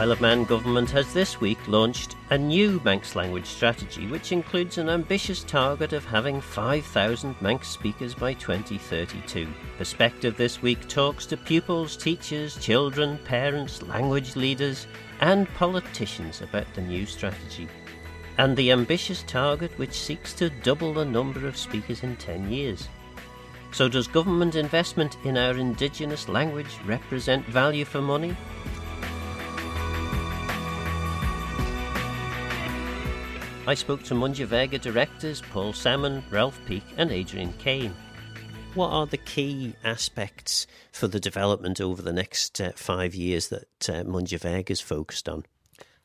Isle of Man government has this week launched a new Manx language strategy which includes an ambitious target of having 5,000 Manx speakers by 2032. Perspective this week talks to pupils, teachers, children, parents, language leaders, and politicians about the new strategy and the ambitious target which seeks to double the number of speakers in 10 years. So, does government investment in our Indigenous language represent value for money? I spoke to Mooinjer Veggey directors Paul Salmon, Ralph Peake, and Adrian Cain. What are the key aspects for the development over the next uh, five years that uh, Mooinjer Veggey is focused on?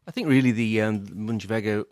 I think really the um, Mooinjer Veggey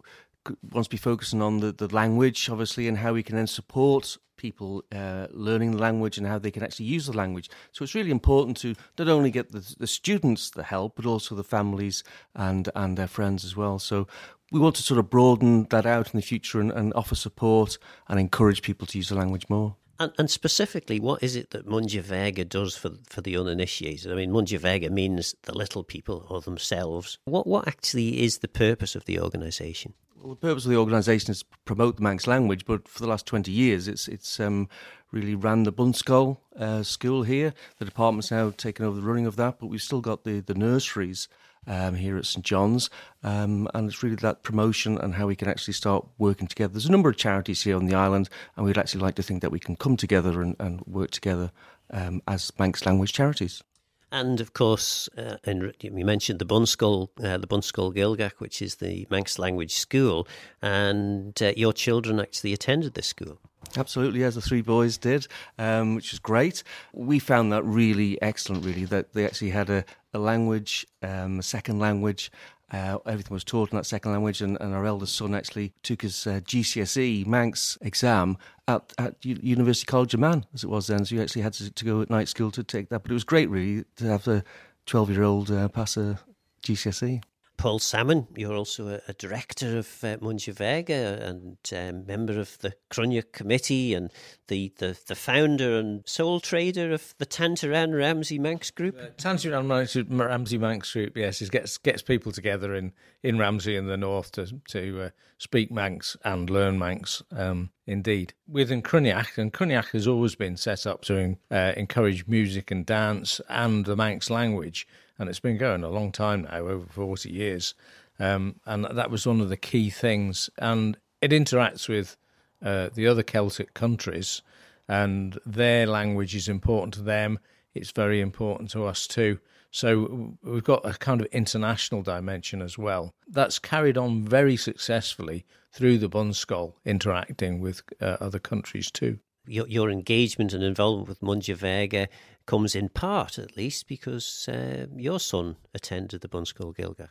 wants to be focusing on the, the language, obviously, and how we can then support people uh, learning the language and how they can actually use the language. So it's really important to not only get the, the students the help, but also the families and, and their friends as well. So we want to sort of broaden that out in the future and, and offer support and encourage people to use the language more. And, and, specifically, what is it that Mooinjer Veggey does for for the uninitiated? I mean, Mooinjer Veggey means the little people or themselves. What what actually is the purpose of the organisation? Well, the purpose of the organisation is to promote the Manx language, but for the last 20 years, it's it's um, really ran the Bunscoill uh, school here. The department's now taken over the running of that, but we've still got the, the nurseries um, here at St John's, um, and it's really that promotion and how we can actually start working together. There's a number of charities here on the island, and we'd actually like to think that we can come together and, and work together um, as Manx language charities. And of course, uh, you mentioned the Bunscoill, uh, the Bunscoill Ghaelgagh, which is the Manx language school, and uh, your children actually attended this school. Absolutely, as the three boys did, um, which was great. We found that really excellent, really, that they actually had a, a language, um, a second language, uh, everything was taught in that second language, and, and our eldest son actually took his uh, GCSE Manx exam at, at U- University College of Man, as it was then. So he actually had to, to, go at night school to take that. But it was great, really, to have a 12 year old uh, pass a GCSE. Paul Salmon, you're also a, a director of uh, Veggey and um, member of the Cruinniú Committee and the, the, the founder and sole trader of the Tantaran Ramsey Manx Group. Uh, Tantaran Ramsey Manx Group, yes, it gets gets people together in, in Ramsey in the north to to uh, speak Manx and learn Manx. Um, indeed, within Chruinnaght, and Chruinnaght has always been set up to uh, encourage music and dance and the Manx language and it's been going a long time now, over 40 years. Um, and that was one of the key things. And it interacts with uh, the other Celtic countries, and their language is important to them. It's very important to us too. So we've got a kind of international dimension as well. That's carried on very successfully through the Bunscoill, interacting with uh, other countries too. Your, your engagement and involvement with Veggey comes in part, at least, because uh, your son attended the Bunscoill Ghaelgagh.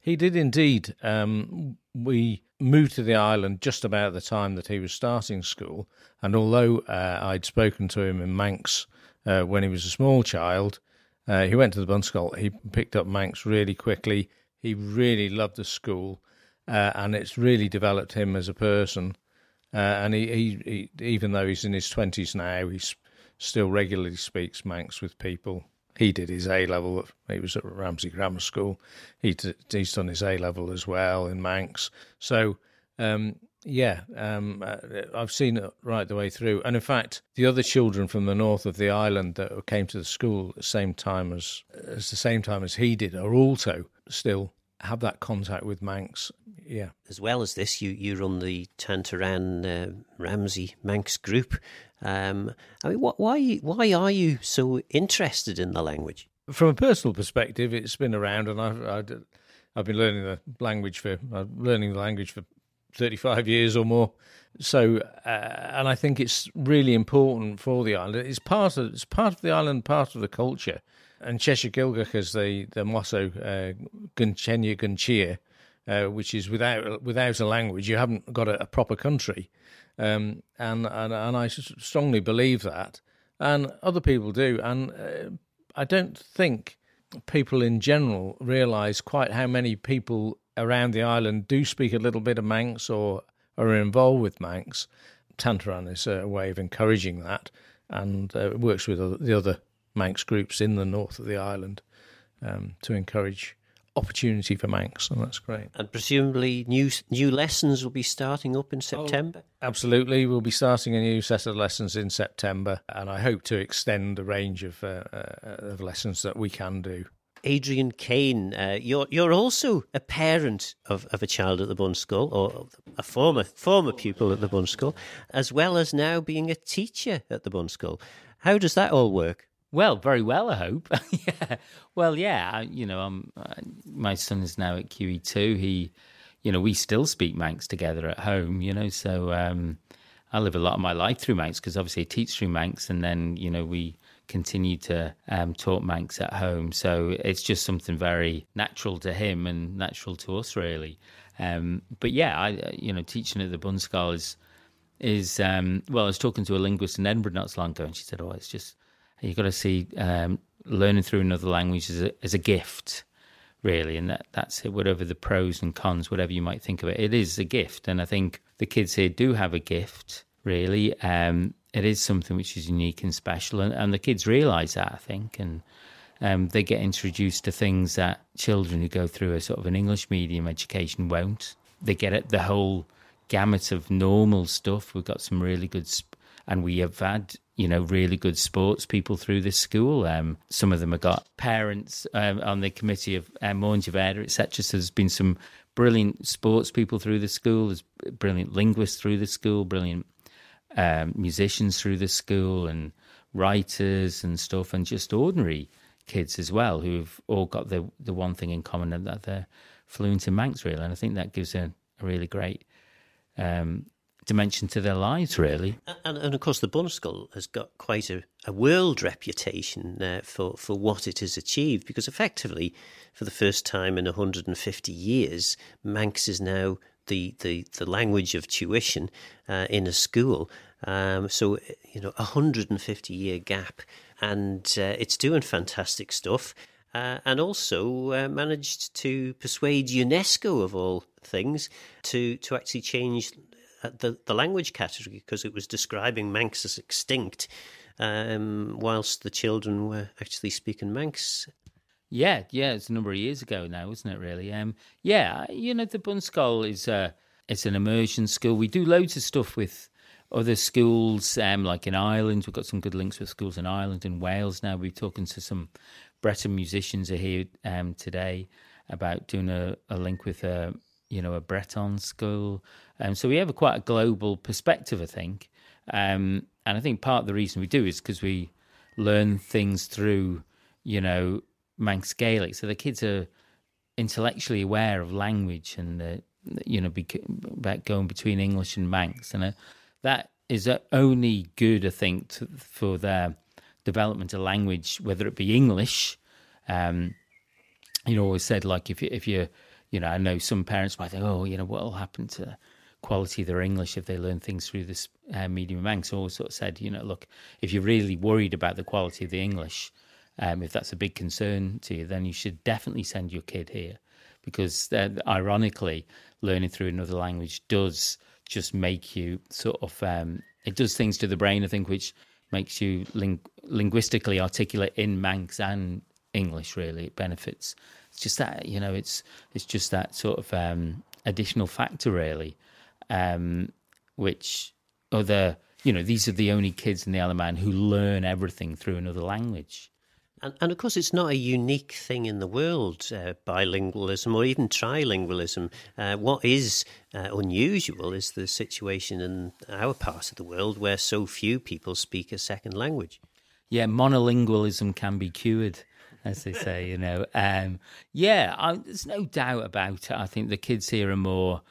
He did indeed. Um, we moved to the island just about the time that he was starting school, and although uh, I'd spoken to him in Manx uh, when he was a small child, uh, he went to the Bunscoill. He picked up Manx really quickly. He really loved the school, uh, and it's really developed him as a person. Uh, and he, he, he, even though he's in his twenties now, he still regularly speaks Manx with people. He did his A level. He was at Ramsey Grammar School. He t- he's done his A level as well in Manx. So um, yeah, um, uh, I've seen it right the way through. And in fact, the other children from the north of the island that came to the school at the same time as, as the same time as he did are also still have that contact with Manx. Yeah. As well as this, you, you run the Tantaran uh, Ramsey Manx group. Um, I mean, what, why why are you so interested in the language? From a personal perspective, it's been around, and I've I've, I've been learning the language for uh, learning the language for thirty five years or more. So, uh, and I think it's really important for the island. It's part of it's part of the island, part of the culture. And Cheshaght Ghailckagh is the the motto, uh, Gyn chengey gyn cheer, uh, which is without without a language, you haven't got a, a proper country. Um, and, and and I strongly believe that, and other people do, and uh, I don't think people in general realise quite how many people around the island do speak a little bit of Manx or are involved with Manx. Tantaran is a way of encouraging that, and uh, works with the other Manx groups in the north of the island um, to encourage opportunity for Manx, and that's great. And presumably, new new lessons will be starting up in September. Oh, absolutely, we'll be starting a new set of lessons in September, and I hope to extend the range of, uh, uh, of lessons that we can do. Adrian Cain, uh, you're you're also a parent of, of a child at the Bun School, or a former former pupil at the Bun School, as well as now being a teacher at the Bun School. How does that all work? Well, very well, I hope. yeah. Well, yeah. I, you know, I'm, uh, my son is now at QE2. He, you know, we still speak Manx together at home. You know, so um, I live a lot of my life through Manx because obviously I teach through Manx, and then you know we continue to um, talk Manx at home. So it's just something very natural to him and natural to us, really. Um, but yeah, I, you know, teaching at the Bunschool is is um, well. I was talking to a linguist in Edinburgh not so long ago, and she said, "Oh, it's just." You've got to see um, learning through another language as a, as a gift, really, and that, that's it. Whatever the pros and cons, whatever you might think of it, it is a gift, and I think the kids here do have a gift. Really, um, it is something which is unique and special, and, and the kids realise that I think, and um, they get introduced to things that children who go through a sort of an English medium education won't. They get it the whole gamut of normal stuff. We've got some really good, sp- and we have had you know, really good sports people through this school. Um, some of them have got parents um, on the committee of um, Mooinjer Veggey, etc. So there's been some brilliant sports people through the school. There's brilliant linguists through the school, brilliant um, musicians through the school, and writers and stuff, and just ordinary kids as well who've all got the the one thing in common that they're fluent in Manx, really. And I think that gives a, a really great um, dimension to their lives, really. And, and of course, the Bunschool has got quite a, a world reputation uh, for, for what it has achieved because effectively, for the first time in 150 years, Manx is now the, the, the language of tuition uh, in a school. Um, so, you know, a 150 year gap, and uh, it's doing fantastic stuff. Uh, and also uh, managed to persuade UNESCO, of all things, to to actually change the, the language category because it was describing Manx as extinct, um, whilst the children were actually speaking Manx. Yeah, yeah, it's a number of years ago now, isn't it? Really, um, yeah, you know, the Bunschool is uh, it's an immersion school. We do loads of stuff with other schools, um, like in Ireland. We've got some good links with schools in Ireland and Wales now. We're talking to some Breton musicians are here um, today about doing a, a link with a you know, a Breton school. Um, so we have a quite a global perspective, I think. Um, and I think part of the reason we do is because we learn things through, you know, Manx Gaelic. So the kids are intellectually aware of language and, the, you know, about going between English and Manx. And uh, that is only good, I think, to, for their development of language, whether it be English. Um, you know, always said like if you if you you know, I know some parents might think, oh, you know, what will happen to quality of their English if they learn things through this uh, medium of Manx. always sort of said, you know, look, if you're really worried about the quality of the English, um, if that's a big concern to you, then you should definitely send your kid here because uh, ironically, learning through another language does just make you sort of, um, it does things to the brain, I think, which makes you ling- linguistically articulate in Manx and English, really. It benefits it's just that you know, it's it's just that sort of um, additional factor really, um, which other you know these are the only kids in the Isle Man who learn everything through another language. And, and, of course, it's not a unique thing in the world, uh, bilingualism or even trilingualism. Uh, what is uh, unusual is the situation in our part of the world where so few people speak a second language. Yeah, monolingualism can be cured as they say, you know. Um, yeah, I, there's no doubt about it. I think the kids here are more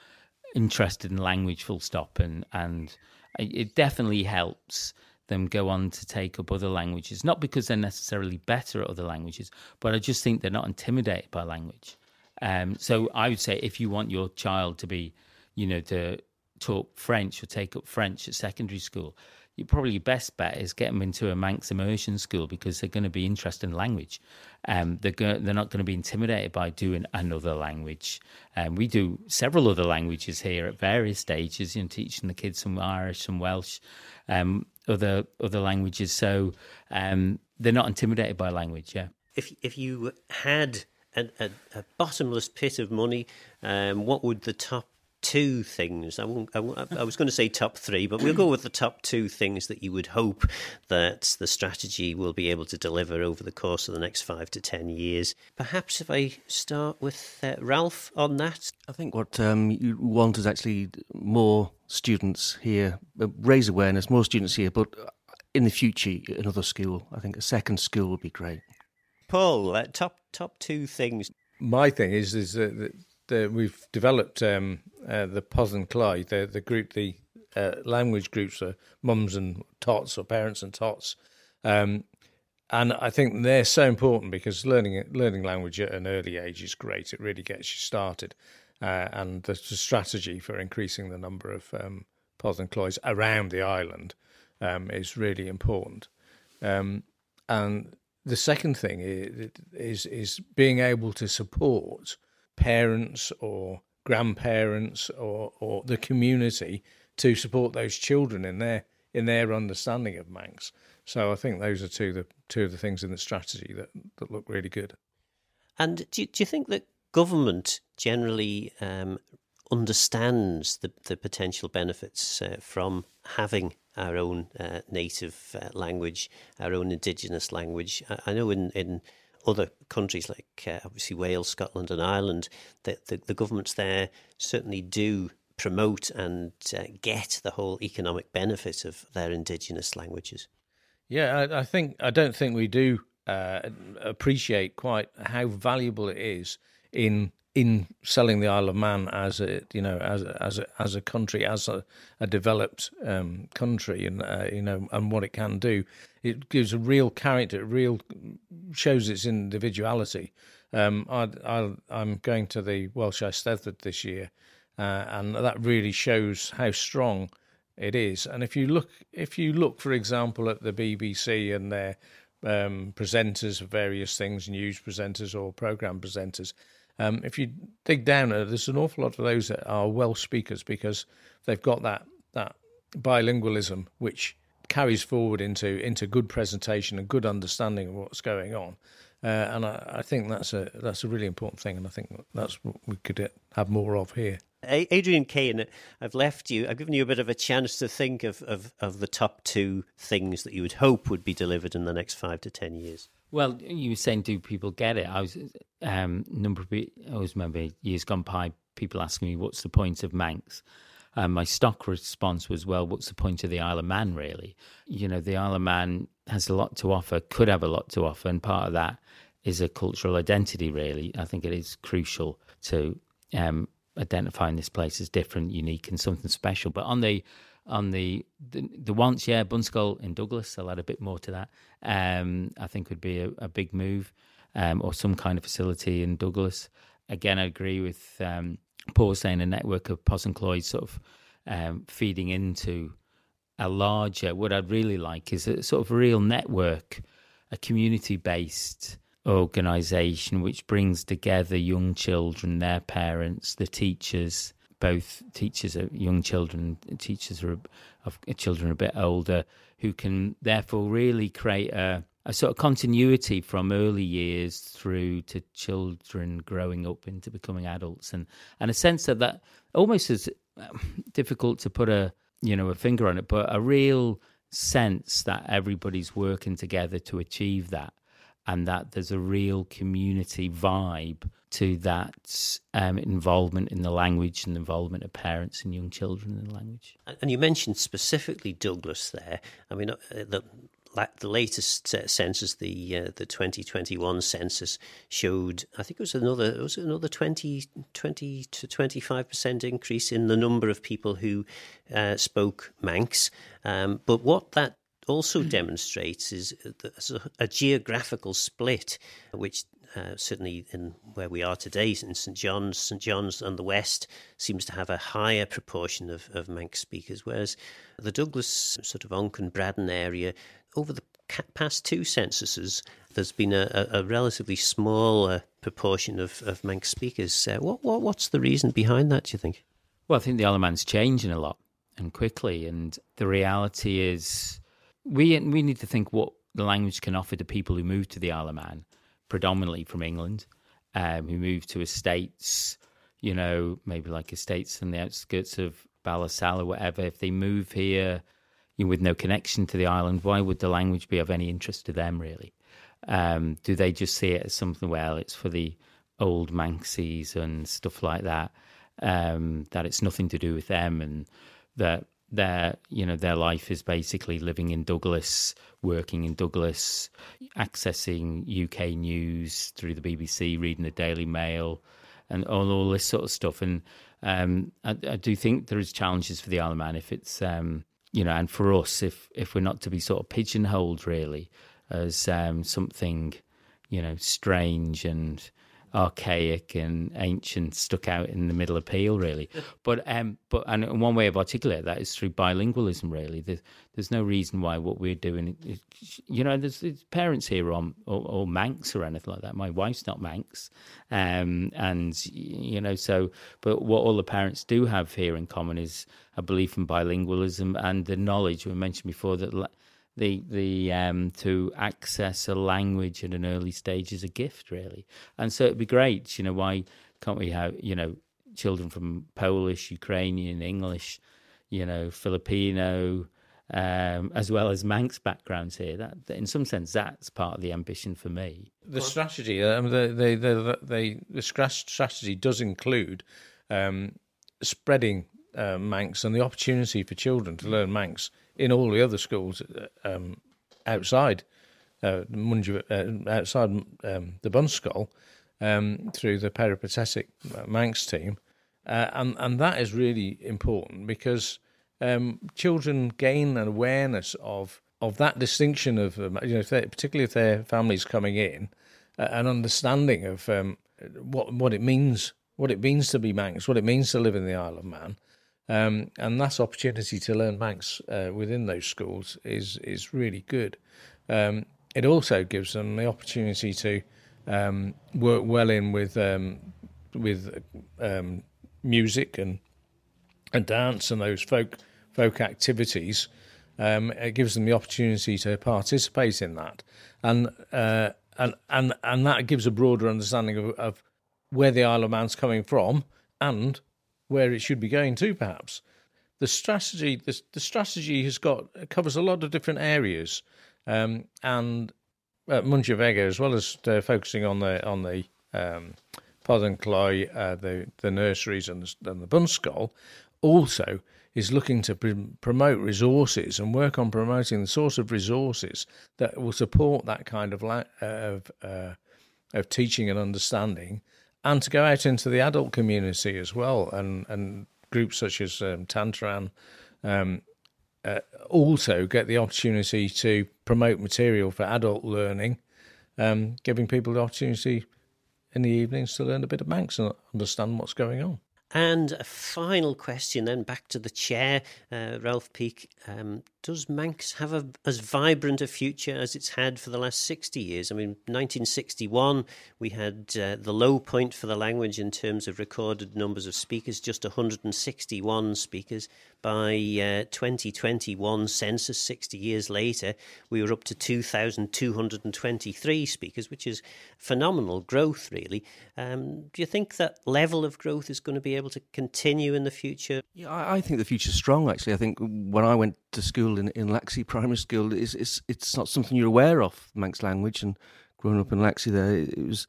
interested in language, full stop, and and it definitely helps them go on to take up other languages. Not because they're necessarily better at other languages, but I just think they're not intimidated by language. Um, so I would say if you want your child to be, you know, to talk French or take up French at secondary school, you probably best bet is get them into a Manx immersion school because they're going to be interested in language. Um, they're go- they're not going to be intimidated by doing another language. Um, we do several other languages here at various stages, you know, teaching the kids some Irish, some Welsh, um, other other languages. So um, they're not intimidated by language. Yeah. If if you had a, a, a bottomless pit of money, um, what would the top two things. I, won't, I, I, was going to say top three, but we'll go with the top two things that you would hope that the strategy will be able to deliver over the course of the next five to ten years. Perhaps if I start with uh, Ralph on that. I think what um, you want is actually more students here, uh, raise awareness, more students here, but in the future, another school. I think a second school would be great. Paul, uh, top top two things. My thing is is that the, we've developed um, uh, the Possan Cloie, the, the group, the uh, language groups for mums and tots or parents and tots. Um, and I think they're so important because learning learning language at an early age is great. It really gets you started. Uh, and the, the, strategy for increasing the number of um, and Cloyds around the island um, is really important. Um, and the second thing is, is, is being able to support parents or grandparents or, or the community to support those children in their in their understanding of Manx. So I think those are two of the two of the things in the strategy that, that look really good. And do you, do you think that government generally um, understands the, the potential benefits uh, from having our own uh, native uh, language, our own indigenous language? I, I know in, in other countries like uh, obviously Wales, Scotland, and Ireland, the, the, the governments there certainly do promote and uh, get the whole economic benefit of their indigenous languages. Yeah, I, I think I don't think we do uh, appreciate quite how valuable it is in in selling the Isle of Man as a you know as as a, as a country as a, a developed um, country and uh, you know and what it can do it gives a real character real shows its individuality. Um, I, am going to the Welsh Eisteddfod this year uh, and that really shows how strong it is. And if you look if you look for example at the BBC and their um, presenters of various things news presenters or program presenters um, if you dig down, uh, there's an awful lot of those that are Welsh speakers because they've got that that bilingualism which carries forward into into good presentation and good understanding of what's going on. Uh, and I, I, think that's a that's a really important thing, and I think that's what we could have more of here. Adrian Cain, I've left you. I've given you a bit of a chance to think of, of, of the top two things that you would hope would be delivered in the next five to ten years. Well, you were saying, do people get it? I was um, number. Of, I always remember years gone by, people asking me, "What's the point of Manx?" And my stock response was, "Well, what's the point of the Isle of Man? Really, you know, the Isle of Man has a lot to offer, could have a lot to offer, and part of that is a cultural identity. Really, I think it is crucial to um, identifying this place as different, unique, and something special. But on the on the the, the once, yeah, Bunscoill in Douglas. I'll add a bit more to that. Um, I think would be a, a big move, um, or some kind of facility in Douglas. Again, I agree with um, Paul saying a network of Possan Cloie sort of um, feeding into a larger. What I'd really like is a sort of real network, a community based organisation which brings together young children, their parents, the teachers, both teachers of young children, teachers of children a bit older, who can therefore really create a, a sort of continuity from early years through to children growing up into becoming adults, and and a sense that that almost is um, difficult to put a you know a finger on it, but a real sense that everybody's working together to achieve that and that there's a real community vibe to that um, involvement in the language and involvement of parents and young children in the language. And you mentioned specifically Douglas there. I mean, uh, the the latest uh, census, the uh, the 2021 census showed, I think it was another it was another 20, 20 to 25 percent increase in the number of people who uh, spoke Manx. Um, but what that also demonstrates is a, a geographical split, which uh, certainly in where we are today in St John's, St John's and the West seems to have a higher proportion of, of Manx speakers, whereas the Douglas sort of Onchan Braddan area, over the past two censuses, there's been a, a relatively small proportion of, of Manx speakers. Uh, what, what, what's the reason behind that, do you think? Well, I think the of Man's changing a lot and quickly, and the reality is we we need to think what the language can offer to people who move to the Isle of Man, predominantly from England, um, who move to estates, you know, maybe like estates in the outskirts of Ballasalla or whatever, if they move here you know, with no connection to the island, why would the language be of any interest to them, really? Um, do they just see it as something, well, it's for the old Manxies and stuff like that, um, that it's nothing to do with them and that their you know their life is basically living in Douglas, working in Douglas, accessing UK news through the BBC, reading the Daily Mail, and all, all this sort of stuff. And um, I, I, do think there is challenges for the Isle of Man if it's um, you know, and for us if if we're not to be sort of pigeonholed really as um, something you know strange and archaic and ancient stuck out in the middle of Peel, really. But um, but and one way of articulating that is through bilingualism. Really, there's, there's no reason why what we're doing. You know, there's, there's parents here on or, or, Manx or anything like that. My wife's not Manx, um, and you know, so but what all the parents do have here in common is a belief in bilingualism and the knowledge we mentioned before that the the um, to access a language at an early stage is a gift, really. And so it'd be great, you know, why can't we have you know children from Polish, Ukrainian, English, you know, Filipino, um, as well as Manx backgrounds here. That, in some sense, that's part of the ambition for me. The strategy, um, the, the, the, the, the strategy does include um, spreading uh, Manx and the opportunity for children to learn Manx in all the other schools um, outside uh, uh, outside um, the Bunscoill um, through the peripatetic Manx team, uh, and and that is really important because um, children gain an awareness of of that distinction of um, you know if particularly if their families coming in, uh, an understanding of um, what what it means what it means to be Manx, what it means to live in the Isle of Man, um, and that opportunity to learn Manx uh, within those schools is is really good. Um, it also gives them the opportunity to um, work well in with um, with um, music and and dance and those folk folk activities. Um, it gives them the opportunity to participate in that, and uh, and and and that gives a broader understanding of, of where the Isle of Man's coming from and where it should be going to, perhaps. The strategy, the, the strategy has got covers a lot of different areas, um, and uh, Veggey, as well as uh, focusing on the on the um, Possan Cloie, uh, the the nurseries and the, and the Bunscoill, also is looking to pr- promote resources and work on promoting the sort of resources that will support that kind of la- of uh, of teaching and understanding and to go out into the adult community as well, and and groups such as um, Tantran um, uh, also get the opportunity to promote material for adult learning, um, giving people the opportunity in the evenings to learn a bit of Manx and understand what's going on. And a final question then back to the chair, uh, Ralph Peake. Um, does Manx have a, as vibrant a future as it's had for the last 60 years? I mean, 1961, we had uh, the low point for the language in terms of recorded numbers of speakers, just 161 speakers. By uh, 2021 census, 60 years later, we were up to 2,223 speakers, which is phenomenal growth, really. Um, do you think that level of growth is going to be able to continue in the future? Yeah, I, I think the future's strong, actually. I think when I went to school in, in Laxey Primary School, it's, it's, it's not something you're aware of, Manx language. And growing up in Laxey there, it was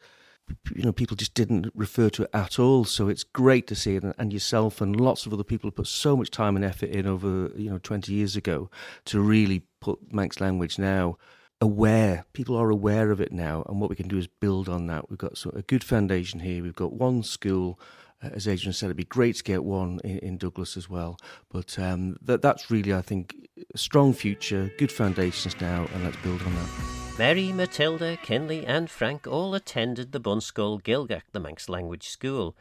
you know, people just didn't refer to it at all. So it's great to see it, and yourself and lots of other people put so much time and effort in over, you know, 20 years ago to really put Manx language now aware. People are aware of it now, and what we can do is build on that. We've got a good foundation here. We've got one school. Uh, as Adrian said, it'd be great to get one in, in Douglas as well. But um, that, that's really, I think, a strong future, good foundations now, and let's build on that. Mary, Matilda, Kinley, and Frank all attended the Bunscoill Ghaelgagh, the Manx language school.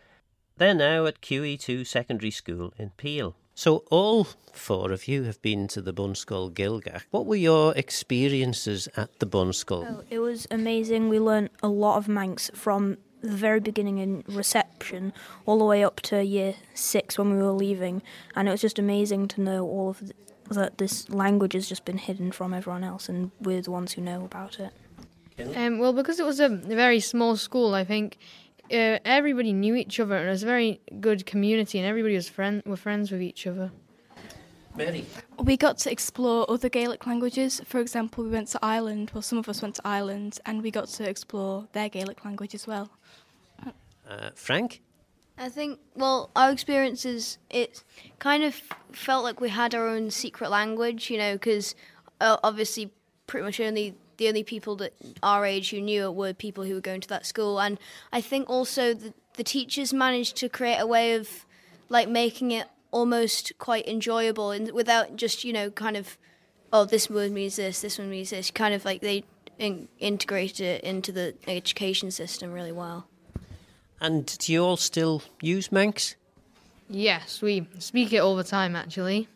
They're now at QE2 Secondary School in Peel. So, all four of you have been to the Bunscoill Ghaelgagh. What were your experiences at the Bunscoill? Oh, it was amazing. We learnt a lot of Manx from the very beginning in reception all the way up to year six when we were leaving, and it was just amazing to know all of the, that this language has just been hidden from everyone else, and we're the ones who know about it. Um, well, because it was a very small school, I think uh, everybody knew each other, and it was a very good community, and everybody was friend were friends with each other. Mary. We got to explore other Gaelic languages. For example, we went to Ireland. Well, some of us went to Ireland, and we got to explore their Gaelic language as well. Uh, Frank? I think, well, our experiences, it kind of felt like we had our own secret language, you know, because uh, obviously pretty much only the only people that our age who knew it were people who were going to that school. And I think also the, the teachers managed to create a way of like making it almost quite enjoyable and without just, you know, kind of, oh, this word means this, this one means this. Kind of like they in, integrated it into the education system really well. And do you all still use Manx? Yes, we speak it all the time, actually.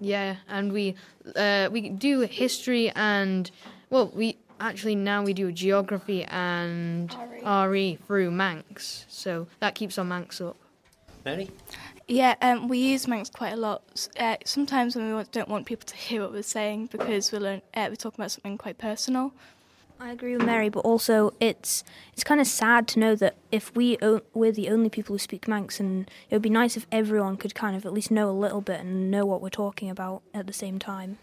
Yeah, and we uh, we do history and well, we actually now we do geography and RE through Manx, so that keeps our Manx up. Mary? Yeah, um, we use Manx quite a lot. Uh, sometimes when we want, don't want people to hear what we're saying because we're, learn, uh, we're talking about something quite personal. I agree with Mary, but also it's it's kind of sad to know that if we o- we're the only people who speak Manx, and it would be nice if everyone could kind of at least know a little bit and know what we're talking about at the same time.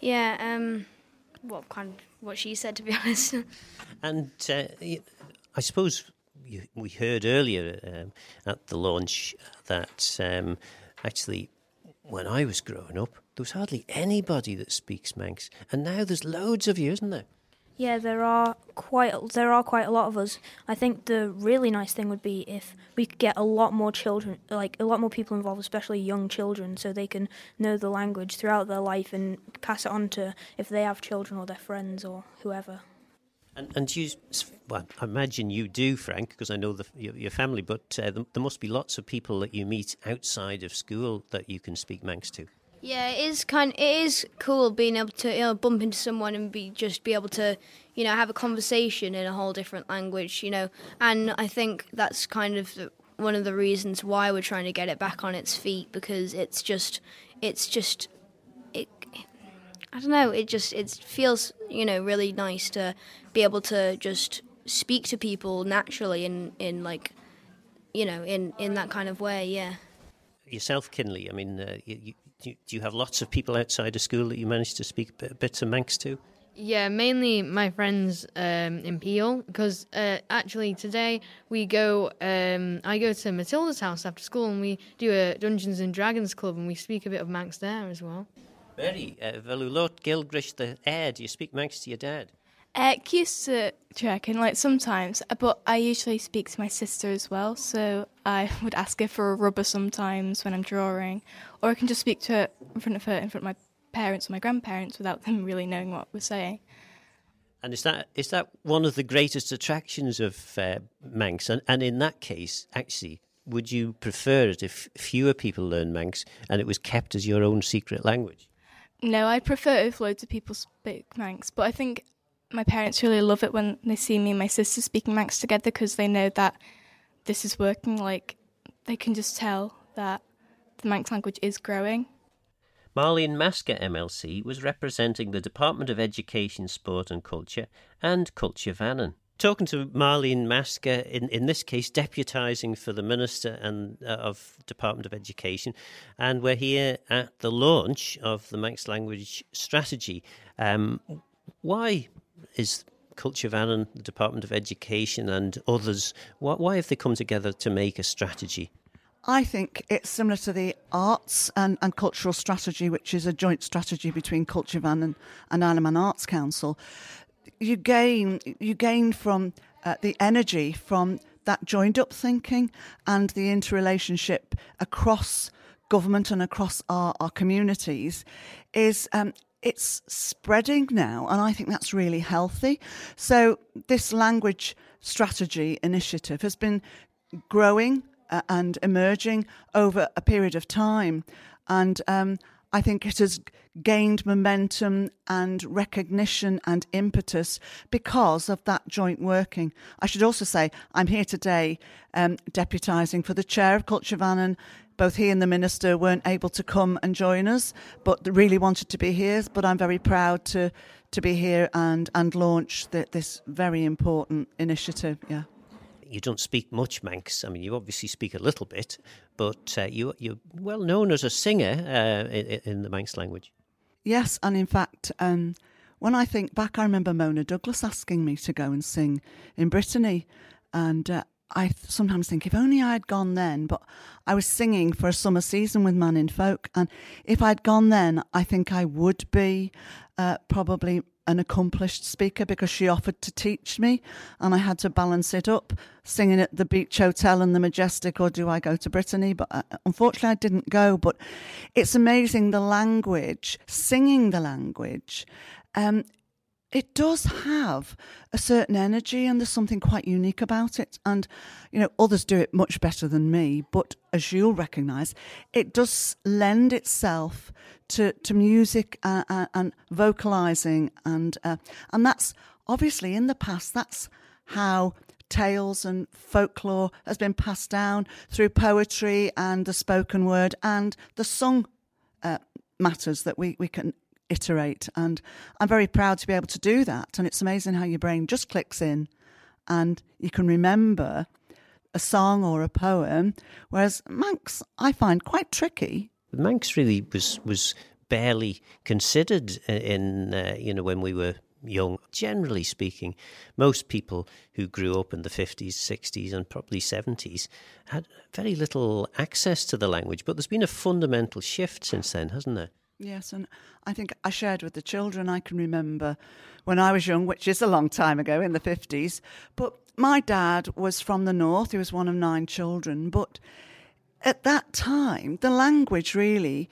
Yeah, um, what kind of what she said to be honest. And uh, y- I suppose you, we heard earlier um, at the launch that um, actually, when I was growing up, there was hardly anybody that speaks Manx, and now there's loads of you, isn't there? Yeah, there are quite there are quite a lot of us. I think the really nice thing would be if we could get a lot more children, like a lot more people involved, especially young children, so they can know the language throughout their life and pass it on to if they have children or their friends or whoever. And, and you, well, I imagine you do, Frank, because I know the, your, your family. But uh, there, there must be lots of people that you meet outside of school that you can speak Manx to. Yeah, it is kind. It is cool being able to you know bump into someone and be just be able to you know have a conversation in a whole different language. You know, and I think that's kind of one of the reasons why we're trying to get it back on its feet because it's just it's just. I don't know. It just it feels you know really nice to be able to just speak to people naturally in in like you know in in that kind of way. Yeah. Yourself, Kinley, I mean, uh, you, you, do you have lots of people outside of school that you manage to speak bit, bits of Manx to? Yeah, mainly my friends um, in Peel because uh, actually today we go. Um, I go to Matilda's house after school and we do a Dungeons and Dragons club and we speak a bit of Manx there as well. Mary, uh, Velulot Gilgrish the air, do you speak Manx to your dad? Uh, used to tracking like sometimes, uh, but I usually speak to my sister as well. So I would ask her for a rubber sometimes when I'm drawing, or I can just speak to her in front of her, in front of my parents or my grandparents, without them really knowing what we're saying. And is that is that one of the greatest attractions of uh, Manx? And, and in that case, actually, would you prefer it if fewer people learn Manx and it was kept as your own secret language? No, I prefer if loads of people speak Manx, but I think my parents really love it when they see me and my sister speaking Manx together because they know that this is working. Like they can just tell that the Manx language is growing. Marlene Maska MLC was representing the Department of Education, Sport and Culture and Culture Vannin. Talking to Marlene Maska, in, in this case, deputising for the Minister and uh, of Department of Education, and we're here at the launch of the Manx Language Strategy. Um, why is Culture Vannin, the Department of Education, and others, why, why have they come together to make a strategy? I think it's similar to the arts and, and cultural strategy, which is a joint strategy between Culture Vannin, and Isle of Man Arts Council. You gain you gain from uh, the energy from that joined up thinking and the interrelationship across government and across our, our communities is um, it's spreading now, and I think that's really healthy. So, this language strategy initiative has been growing uh, and emerging over a period of time, and um, I think it has gained momentum and recognition and impetus because of that joint working. I should also say I'm here today um, deputising for the chair of Culture Vannin both he and the minister weren't able to come and join us, but really wanted to be here. But I'm very proud to to be here and and launch the, this very important initiative. Yeah. You don't speak much Manx. I mean, you obviously speak a little bit, but uh, you, you're well known as a singer uh, in, in, the Manx language. Yes, and in fact, um, when I think back, I remember Mona Douglas asking me to go and sing in Brittany, and uh, I sometimes think if only I had gone then, but I was singing for a summer season with Mannin Folk, and if I'd gone then, I think I would be uh, probably an accomplished speaker because she offered to teach me, and I had to balance it up, singing at the Beach Hotel and the Majestic, or do I go to Brittany? But uh, unfortunately, I didn't go. But it's amazing the language, singing the language. Um, it does have a certain energy and there's something quite unique about it. And, you know, others do it much better than me, but as you'll recognise, it does lend itself to, to music and, and, and vocalising. And, uh, and that's obviously in the past, that's how tales and folklore has been passed down through poetry and the spoken word and the sung uh, matters that we, we can iterate. And I'm very proud to be able to do that. And it's amazing how your brain just clicks in and you can remember a song or a poem. Whereas Manx, I find quite tricky. Manx really was was barely considered in uh, you know when we were young. Generally speaking, most people who grew up in the 50s, 60s, and probably 70s had very little access to the language. But there's been a fundamental shift since then, hasn't there? Yes, and I think I shared with the children. I can remember when I was young, which is a long time ago in the 50s, but my dad was from the north. He was one of nine children. But at that time, the language really,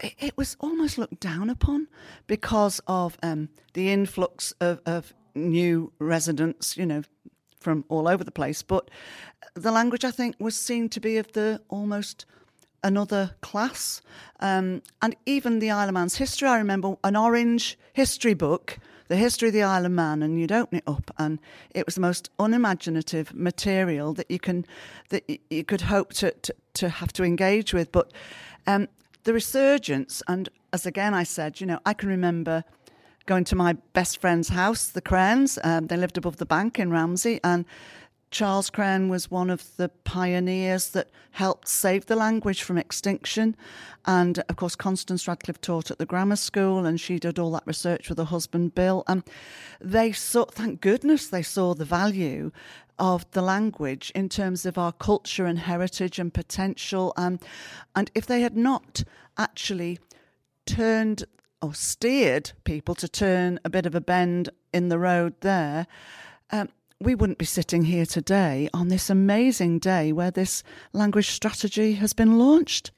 it was almost looked down upon because of um, the influx of, of new residents, you know, from all over the place. But the language, I think, was seen to be of the almost another class. Um, and even the Isle of Man's history, I remember an orange history book, The History of the Isle of Man, and you'd open it up, and it was the most unimaginative material that you can that you could hope to, to, to have to engage with. But um, the resurgence, and as again I said, you know, I can remember going to my best friend's house, the Craines. Um, they lived above the bank in Ramsey, and Charles Craine was one of the pioneers that helped save the language from extinction. And of course, Constance Radcliffe taught at the grammar school and she did all that research with her husband, Bill. And they saw, thank goodness, they saw the value of the language in terms of our culture and heritage and potential. Um, and if they had not actually turned or steered people to turn a bit of a bend in the road there, um, we wouldn't be sitting here today on this amazing day where this language strategy has been launched.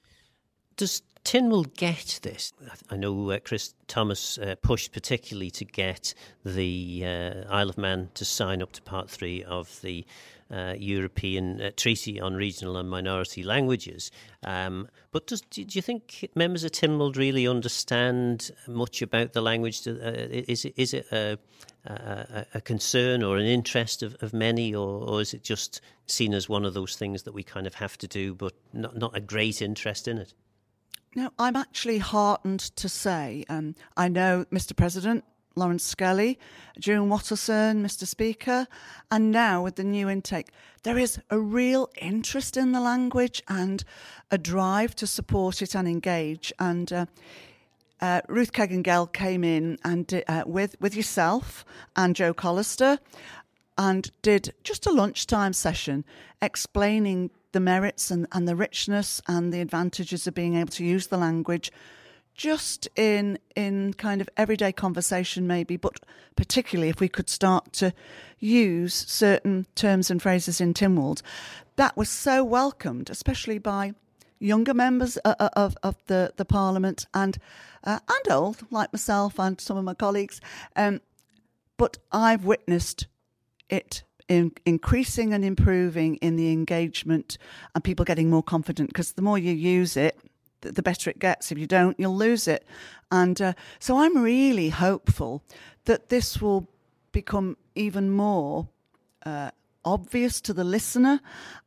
Does Tynwald get this? I know uh, Chris Thomas uh, pushed particularly to get the uh, Isle of Man to sign up to Part 3 of the uh, European uh, Treaty on Regional and Minority Languages. Um, but does, do you think members of Tynwald really understand much about the language? Uh, is it, is it a, a, a, concern or an interest of, of many, or, or is it just seen as one of those things that we kind of have to do, but not, not a great interest in it? No, I'm actually heartened to say, um, I know, Mr. President, Laurence Skelly, Juan Watterson, Mr. Speaker, and now with the new intake, there is a real interest in the language and a drive to support it and engage. And uh, uh, Ruth Keggin-Gell came in and uh, with with yourself and Joe Collister, and did just a lunchtime session explaining the merits and, and the richness and the advantages of being able to use the language just in in kind of everyday conversation maybe but particularly if we could start to use certain terms and phrases in Tynwald that was so welcomed especially by younger members uh, uh, of, of the, the parliament and uh, and old like myself and some of my colleagues. Um, but I've witnessed it in increasing and improving in the engagement and people getting more confident because the more you use it the better it gets. If you don't, you'll lose it. And uh, so I'm really hopeful that this will become even more uh, obvious to the listener.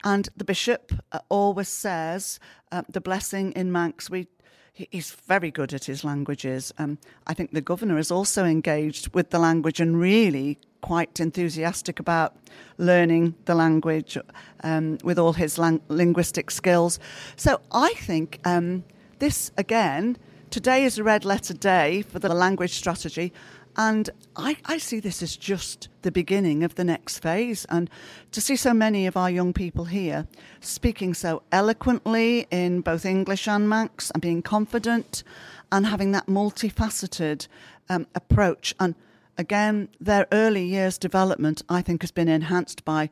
And the bishop uh, always says uh, the blessing in Manx. We he's very good at his languages. Um, I think the governor is also engaged with the language and really quite enthusiastic about learning the language um, with all his lang- linguistic skills. So I think um, this, again, today is a red letter day for the language strategy. And I, I, see this as just the beginning of the next phase. And to see so many of our young people here speaking so eloquently in both English and Manx and being confident and having that multifaceted um, approach. And again, their early years development, I think, has been enhanced by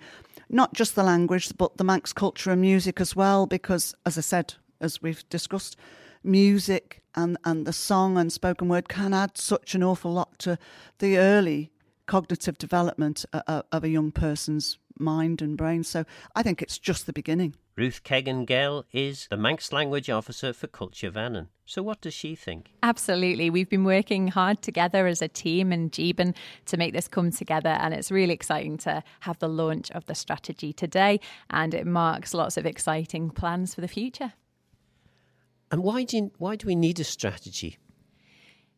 not just the language, but the Manx culture and music as well, because, as I said, as we've discussed, music and, and the song and spoken word can add such an awful lot to the early cognitive development uh, uh, of a young person's mind and brain. So I think it's just the beginning. Ruth Keggin-Gell is the Manx Language Officer for Culture Vannin. So, what does she think? Absolutely. We've been working hard together as a team in Jeebin to make this come together, and it's really exciting to have the launch of the strategy today, and it marks lots of exciting plans for the future. And why do, you, why do we need a strategy?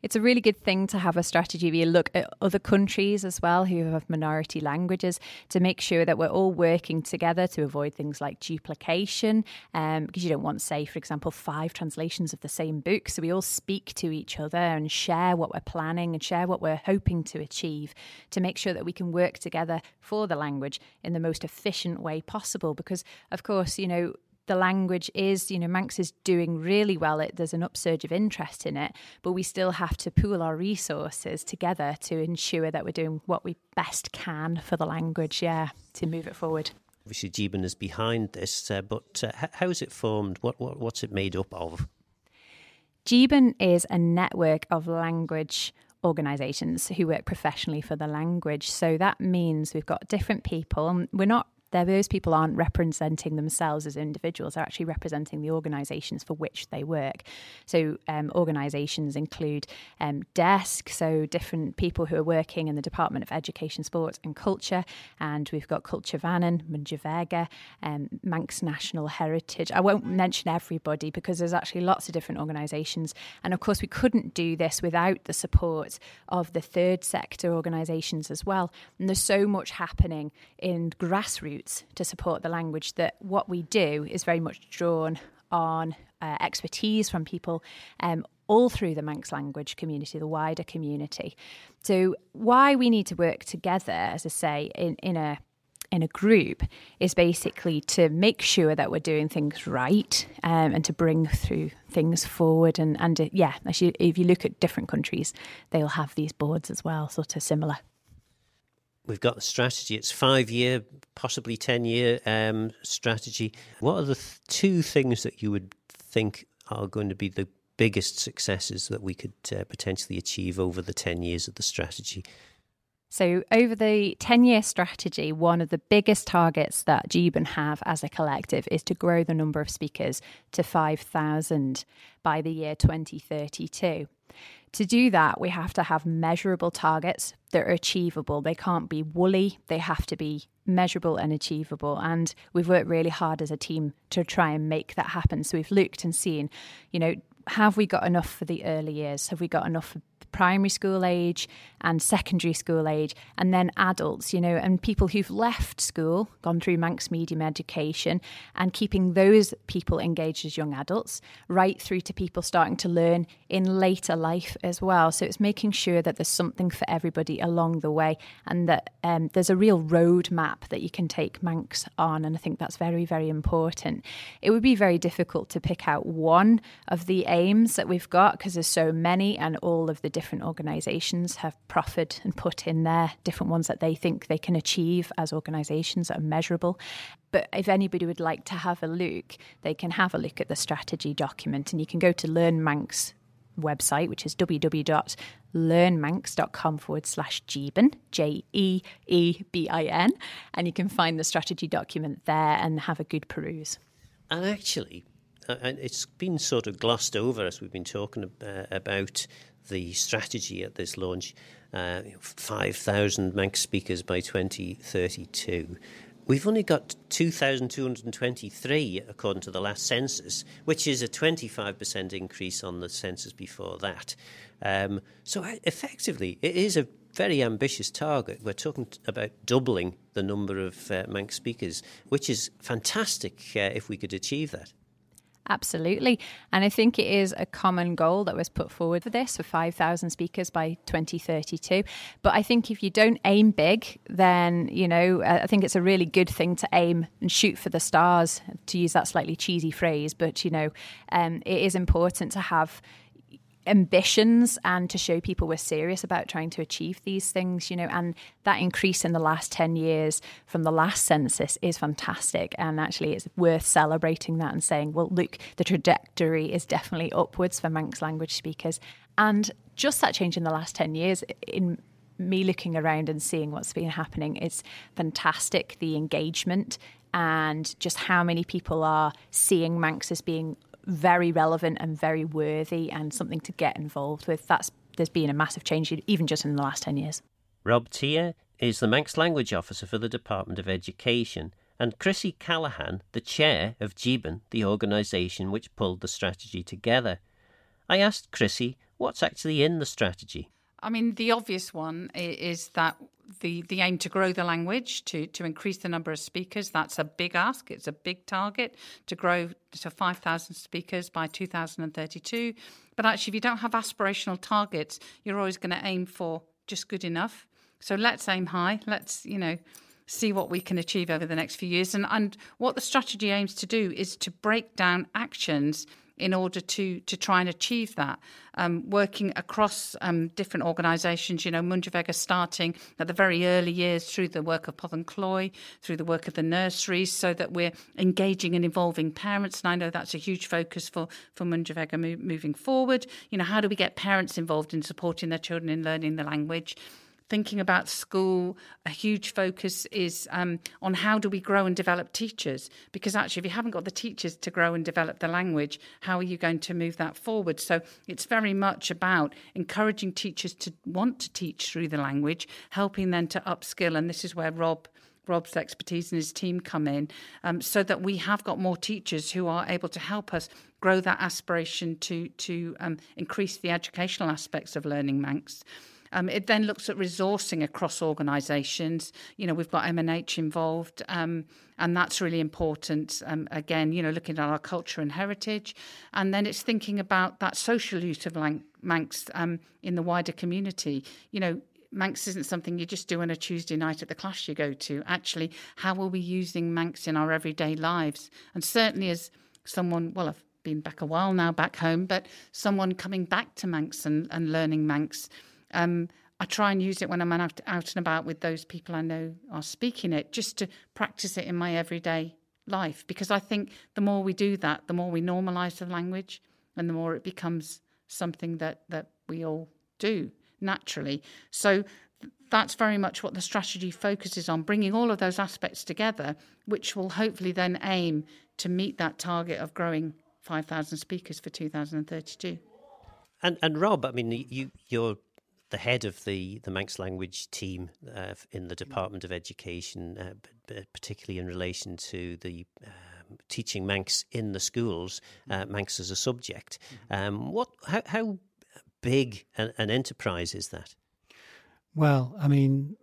It's a really good thing to have a strategy where you look at other countries as well who have minority languages to make sure that we're all working together to avoid things like duplication. Um, because you don't want, say, for example, five translations of the same book. So we all speak to each other and share what we're planning and share what we're hoping to achieve to make sure that we can work together for the language in the most efficient way possible. Because, of course, you know, the language is, you know, Manx is doing really well. It, there's an upsurge of interest in it, but we still have to pool our resources together to ensure that we're doing what we best can for the language, yeah, to move it forward. Obviously, Jeebin is behind this, uh, but uh, how is it formed? What, what What's it made up of? Jeebin is a network of language organisations who work professionally for the language. So that means we've got different people, and we're not those people aren't representing themselves as individuals, they're actually representing the organisations for which they work. So, um, organisations include um, DESC, so different people who are working in the Department of Education, Sports and Culture, and we've got Culture Vannin, Mooinjer Veggey, um, Manx National Heritage. I won't mention everybody because there's actually lots of different organisations, and of course, we couldn't do this without the support of the third sector organisations as well. And there's so much happening in grassroots to support the language that what we do is very much drawn on uh, expertise from people um, all through the Manx language community, the wider community. So, why we need to work together, as I say, in, in a in a group is basically to make sure that we're doing things right um, and to bring through things forward. And, and uh, yeah, you, if you look at different countries, they'll have these boards as well, sort of similar we've got the strategy. It's five year, possibly ten year um, strategy. What are the th- two things that you would think are going to be the biggest successes that we could uh, potentially achieve over the ten years of the strategy? So, over the 10 year strategy, one of the biggest targets that Jeebin have as a collective is to grow the number of speakers to 5,000 by the year 2032. To do that, we have to have measurable targets that are achievable. They can't be woolly, they have to be measurable and achievable. And we've worked really hard as a team to try and make that happen. So we've looked and seen, you know, have we got enough for the early years? Have we got enough for primary school age and secondary school age, and then adults, you know, and people who've left school, gone through Manx medium education, and keeping those people engaged as young adults, right through to people starting to learn in later life as well. So it's making sure that there's something for everybody along the way, and that um, there's a real roadmap that you can take Manx on. And I think that's very, very important. It would be very difficult to pick out one of the aims that we've got because there's so many, and all of the different organisations have proffered and put in there different ones that they think they can achieve as organisations that are measurable. But if anybody would like to have a look, they can have a look at the strategy document and you can go to Learn Manx website, which is www.learnmanx.com forward slash Jeebin, J E E B I N, and you can find the strategy document there and have a good peruse. And actually, uh, it's been sort of glossed over as we've been talking uh, about the strategy at this launch uh, 5,000 Manx speakers by 2032. We've only got 2,223 according to the last census, which is a 25% increase on the census before that. Um, so, effectively, it is a very ambitious target. We're talking about doubling the number of uh, Manx speakers, which is fantastic uh, if we could achieve that. Absolutely. And I think it is a common goal that was put forward for this for 5,000 speakers by 2032. But I think if you don't aim big, then, you know, I think it's a really good thing to aim and shoot for the stars, to use that slightly cheesy phrase. But, you know, um, it is important to have ambitions and to show people we're serious about trying to achieve these things, you know, and that increase in the last 10 years from the last census is fantastic. And actually, it's worth celebrating that and saying, well, look, the trajectory is definitely upwards for Manx language speakers. And just that change in the last 10 years, in me looking around and seeing what's been happening, it's fantastic. The engagement and just how many people are seeing Manx as being very relevant and very worthy and something to get involved with. That's there's been a massive change even just in the last 10 years. Rob Teare is the Manx Language Officer for the Department of Education, and Chrissy Callahan, the chair of Jeebin, the organisation which pulled the strategy together. I asked Chrissy what's actually in the strategy. I mean, the obvious one is that the, the aim to grow the language, to, to increase the number of speakers, that's a big ask. It's a big target to grow to 5,000 speakers by 2032. But actually, if you don't have aspirational targets, you're always going to aim for just good enough. So let's aim high. Let's, you know, see what we can achieve over the next few years. And, and what the strategy aims to do is to break down actions in order to to try and achieve that. Um, working across um, different organisations, you know, Mooinjer Veggey starting at the very early years through the work of Possan Cloie, through the work of the nurseries, so that we're engaging and involving parents. And I know that's a huge focus for for Mooinjer Veggey moving forward. You know, how do we get parents involved in supporting their children in learning the language? Thinking about school, a huge focus is um, on how do we grow and develop teachers? Because actually, if you haven't got the teachers to grow and develop the language, how are you going to move that forward? So it's very much about encouraging teachers to want to teach through the language, helping them to upskill. And this is where Rob Rob's expertise and his team come in, um, so that we have got more teachers who are able to help us grow that aspiration to to um, increase the educational aspects of learning Manx. Um, it then looks at resourcing across organisations. You know, we've got MNH involved, um, and that's really important. Um, again, you know, looking at our culture and heritage, and then it's thinking about that social use of Manx um, in the wider community. You know, Manx isn't something you just do on a Tuesday night at the class you go to. Actually, how are we using Manx in our everyday lives? And certainly, as someone, well, I've been back a while now, back home, but someone coming back to Manx and, and learning Manx um, I try and use it when I'm out, out and about with those people I know are speaking it, just to practice it in my everyday life. Because I think the more we do that, the more we normalise the language, and the more it becomes something that that we all do naturally. So that's very much what the strategy focuses on, bringing all of those aspects together, which will hopefully then aim to meet that target of growing 5,000 speakers for 2032. And and Rob, I mean, you you're the head of the, the Manx language team uh, in the Department of Education, uh, particularly in relation to the um, teaching Manx in the schools, uh, Manx as a subject. Mm-hmm. Um, what, how, how big an, an, enterprise is that? Well, I mean,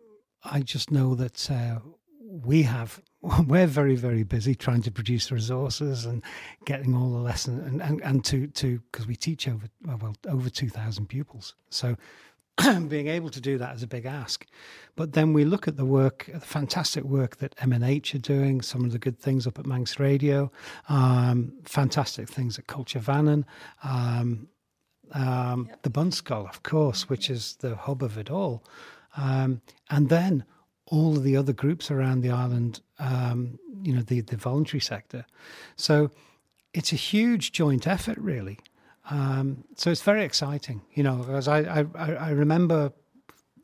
I just know that uh, we have we're very very busy trying to produce resources and getting all the lessons and and, and to to because we teach over well over 2000 pupils so being able to do that is a big ask. But then we look at the work, the fantastic work that MNH are doing, some of the good things up at Manx Radio, um, fantastic things at Culture Vannin, um, um, yep. the Bunscoill, of course, which is the hub of it all. Um, and then all of the other groups around the island, um, you know, the, the voluntary sector. So it's a huge joint effort, really. Um, so it's very exciting, you know, because I, I, I remember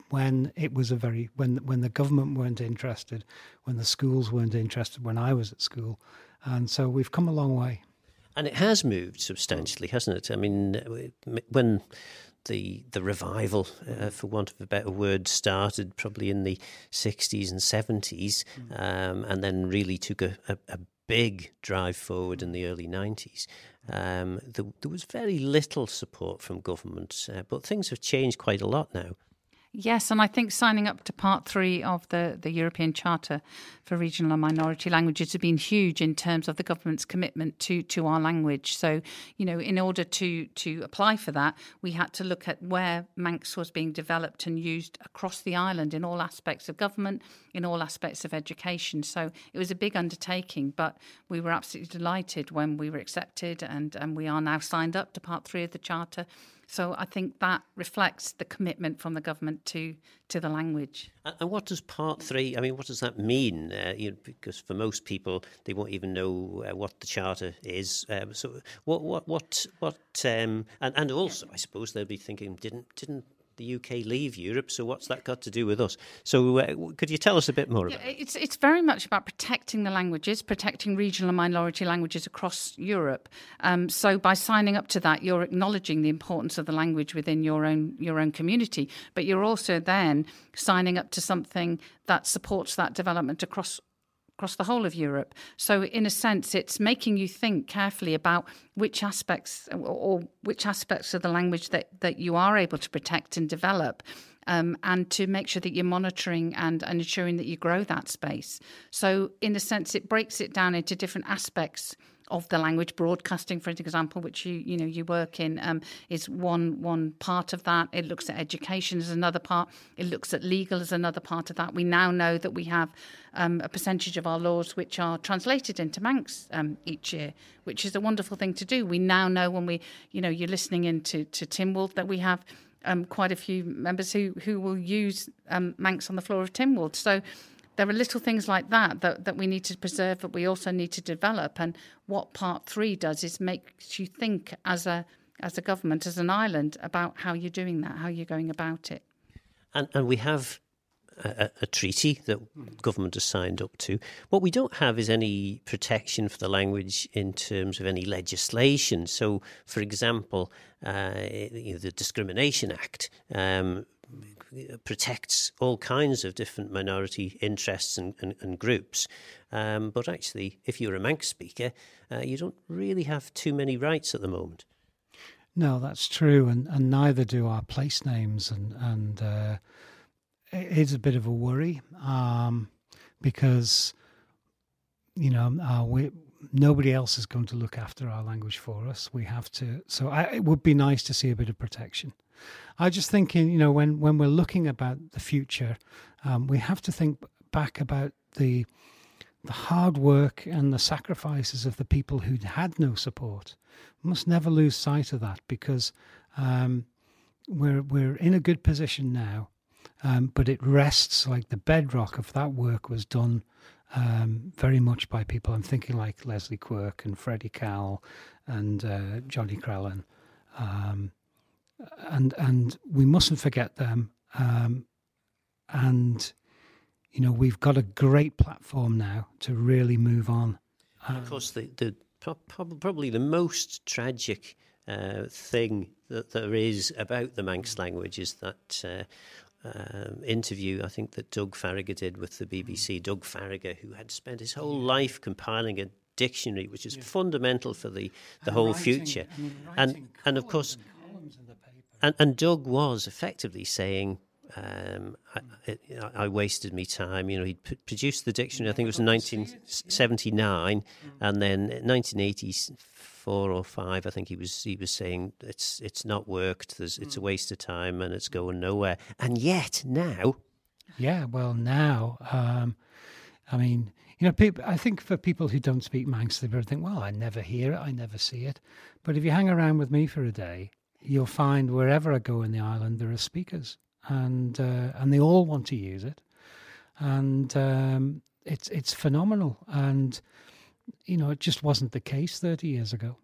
when it was a very when when the government weren't interested, when the schools weren't interested, when I was at school, and so we've come a long way. And it has moved substantially, hasn't it? I mean, when the the revival, uh, for want of a better word, started probably in the sixties and seventies, mm. um, and then really took a, a, a big drive forward in the early 90s. Um, there, there, was very little support from government, uh, but things have changed quite a lot now. Yes, and I think signing up to part three of the, the European Charter for Regional and Minority Languages has been huge in terms of the government's commitment to, to our language. So, you know, in order to, to apply for that, we had to look at where Manx was being developed and used across the island in all aspects of government, in all aspects of education. So it was a big undertaking, but we were absolutely delighted when we were accepted and, and we are now signed up to part three of the Charter. So I think that reflects the commitment from the government to to the language. And what does Part Three? I mean, what does that mean? Uh, you know, because for most people, they won't even know uh, what the charter is. Um, so, what, what, what, what? Um, and and also, I suppose they'll be thinking, didn't didn't the UK leave Europe, so what's that got to do with us? So, uh, could you tell us a bit more about yeah, It's, it's very much about protecting the languages, protecting regional and minority languages across Europe. Um, so, by signing up to that, you're acknowledging the importance of the language within your own, your own community, but you're also then signing up to something that supports that development across across the whole of Europe. So, in a sense, it's making you think carefully about which aspects or which aspects of the language that, that you are able to protect and develop. Um, and to make sure that you're monitoring and, and ensuring that you grow that space. So, in a sense, it breaks it down into different aspects of the language. Broadcasting, for example, which you you know you work in, um, is one one part of that. It looks at education as another part. It looks at legal as another part of that. We now know that we have um, a percentage of our laws which are translated into Manx um, each year, which is a wonderful thing to do. We now know when we you know you're listening into to Tynwald that we have. Um, quite a few members who, who will use um, Manx on the floor of Tynwald. So there are little things like that, that that we need to preserve, but we also need to develop. And what Part Three does is makes you think as a as a government, as an island, about how you're doing that, how you're going about it. And and we have a, a, treaty that government has signed up to. What we don't have is any protection for the language in terms of any legislation. So, for example, uh, you know, the Discrimination Act um, protects all kinds of different minority interests and, and, and groups. Um, but actually, if you're a Manx speaker, uh, you don't really have too many rights at the moment. No, that's true, and, and neither do our place names, and and uh, it is a bit of a worry um, because you know uh, we nobody else is going to look after our language for us. We have to. So I, it would be nice to see a bit of protection. I just thinking, you know, when when we're looking about the future, um, we have to think back about the the hard work and the sacrifices of the people who had no support. We must never lose sight of that because um, we're we're in a good position now, um, but it rests like the bedrock of that work was done um, very much by people. I'm thinking like Leslie Quirk and Freddie Cowell and uh, Johnny Crellin. Um, and and we mustn't forget them. Um, and you know we've got a great platform now to really move on. Um, of course, the, the probably the most tragic uh, thing that there is about the Manx language is that. Uh, um, interview I think that Doug Fargher did with the BBC. Doug Fargher, who had spent his whole life compiling a dictionary, which is yeah. fundamental for the, the whole writing, future, and and of course and, and Doug was effectively saying, um, I, I, wasted me time. You know, he produced the dictionary. I think it was in 1979, and then 1984 or five. I think he was he was saying it's it's not worked. There's, it's a waste of time, and it's going nowhere. And yet now, yeah. Well, now, um, I mean, you know, people, I think for people who don't speak Manx, they think, well, I never hear it, I never see it. But if you hang around with me for a day, you'll find wherever I go in the island, there are speakers, and uh, and they all want to use it, and um, it's it's phenomenal. And you know, it just wasn't the case thirty years ago.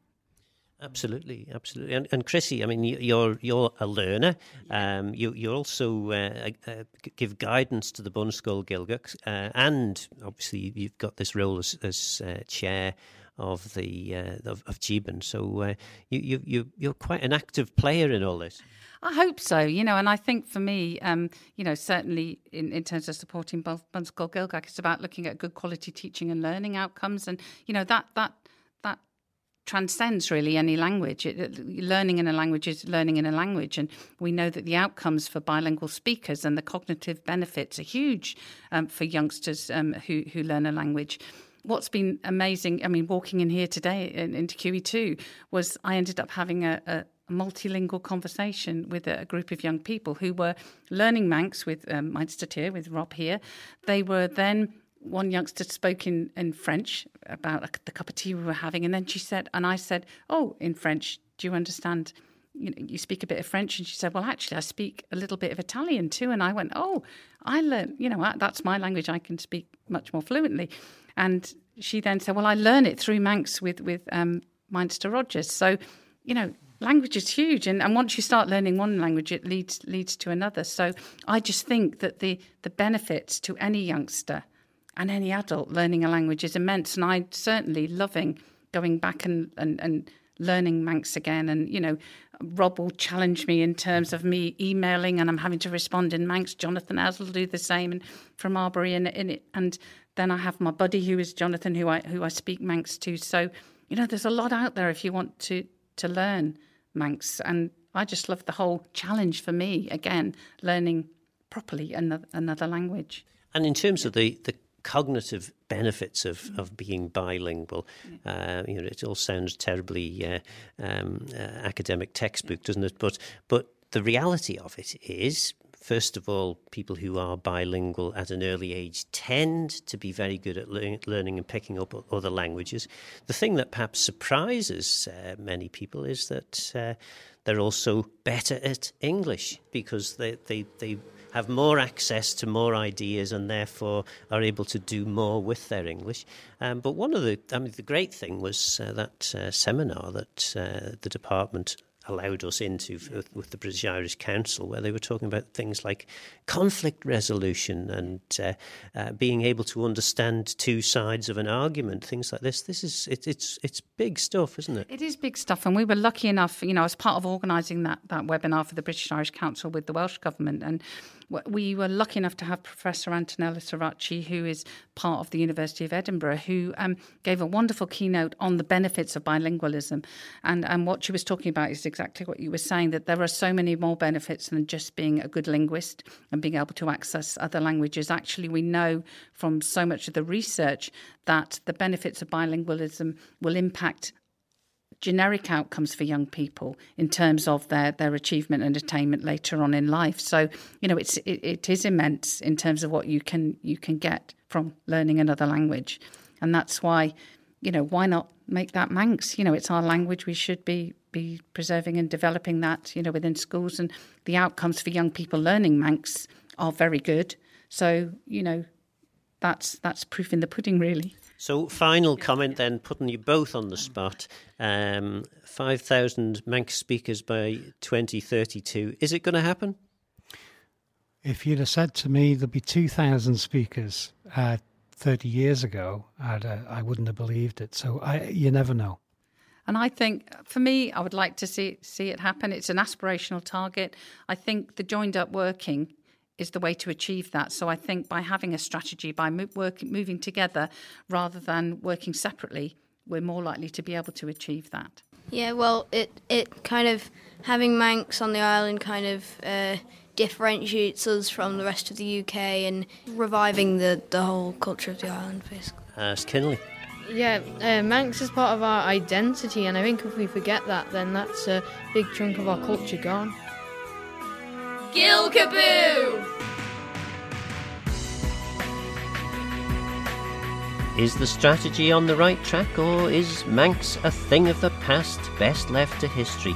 Absolutely, absolutely, and, and Chrissy, I mean, you're you're a learner. Um, you you also uh, uh, give guidance to the Bunscoill Ghaelgagh, uh, and obviously you've got this role as, as uh, chair of the uh, of, of Jeebin. So uh, you, you you you're quite an active player in all this. I hope so, you know, and I think for me, um, you know, certainly in, in terms of supporting both Bunscoill Ghaelgagh, it's about looking at good quality teaching and learning outcomes, and you know that that that transcends really any language. It, learning in a language is learning in a language, and we know that the outcomes for bilingual speakers and the cognitive benefits are huge um, for youngsters um, who who learn a language. What's been amazing, I mean, walking in here today into QE2 was I ended up having a, a multilingual conversation with a, group of young people who were learning Manx with um, Mainster here, with Rob here. They were then one youngster spoke in, in French about the cup of tea we were having, and then she said, and I said, "Oh, in French, do you understand? You know, you speak a bit of French." And she said, "Well, actually, I speak a little bit of Italian too." And I went, "Oh, I learned. You know, that's my language. I can speak much more fluently." And she then said, "Well, I learn it through Manx with with um, Mainster Rogers." So, you know, language is huge and, and once you start learning one language it leads leads to another so i just think that the the benefits to any youngster and any adult learning a language is immense. And I certainly loving going back and, and, and learning Manx again. And, you know, Rob will challenge me in terms of me emailing and I'm having to respond in Manx. Jonathan Az will do the same and from Arbury. and. And then I have my buddy who is Jonathan, who I who I speak Manx to. So, you know, there's a lot out there if you want to to learn Manx. And I just love the whole challenge for me, again, learning properly another, another language. And in terms of the, the cognitive benefits of, of being bilingual. Uh, you know, it all sounds terribly uh, um, uh, academic textbook, doesn't it? But but the reality of it is. First of all, people who are bilingual at an early age tend to be very good at le- learning and picking up other languages. The thing that perhaps surprises uh, many people is that uh, they're also better at English because they, they, they have more access to more ideas and therefore are able to do more with their English. Um, but one of the, I mean, the great thing was uh, that uh, seminar that uh, the department allowed us into with, the British Irish Council, where they were talking about things like conflict resolution and uh, uh, being able to understand two sides of an argument, things like this. This is it, it's it's big stuff, isn't it? It is big stuff, and we were lucky enough, you know, as part of organising that that webinar for the British Irish Council with the Welsh government, and we were lucky enough to have Professor Antonella Sorace, who is part of the University of Edinburgh, who um, gave a wonderful keynote on the benefits of bilingualism. And, and what she was talking about is exactly what you were saying that there are so many more benefits than just being a good linguist and being able to access other languages. Actually, we know from so much of the research that the benefits of bilingualism will impact generic outcomes for young people in terms of their, their achievement and attainment later on in life. So, you know, it's it, it is immense in terms of what you can you can get from learning another language. And that's why, you know, why not make that Manx? You know, it's our language. We should be be preserving and developing that, you know, within schools and the outcomes for young people learning Manx are very good. So, you know, that's that's proof in the pudding really. So, final comment then, putting you both on the spot. Um, 5,000 Manx speakers by 2032. Is it going to happen? If you'd have said to me there'd be 2,000 speakers uh, 30 years ago, I'd, uh, I wouldn't have believed it. So, I, you never know. And I think, for me, I would like to see see it happen. It's an aspirational target. I think the joined up working is the way to achieve that. So I think by having a strategy, by mo- work, moving together rather than working separately, we're more likely to be able to achieve that. Yeah, well, it it kind of having Manx on the island kind of uh, differentiates us from the rest of the UK and reviving the, the whole culture of the island, basically. Ask Kinley. Yeah, uh, Manx is part of our identity, and I think if we forget that, then that's a big chunk of our culture gone. Gilkaboo! Is the strategy on the right track, or is Manx a thing of the past best left to history?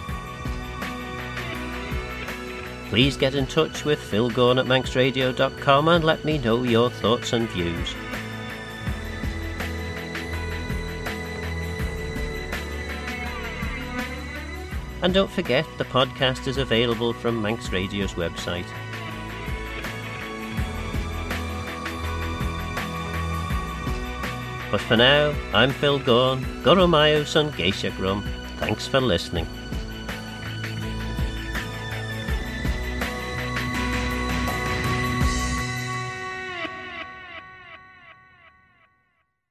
Please get in touch with Phil Gawne at manxradio.com and let me know your thoughts and views. And don't forget, the podcast is available from Manx Radio's website. But for now, I'm Phil Gawne, Goromayos on Geisha Grum. Thanks for listening.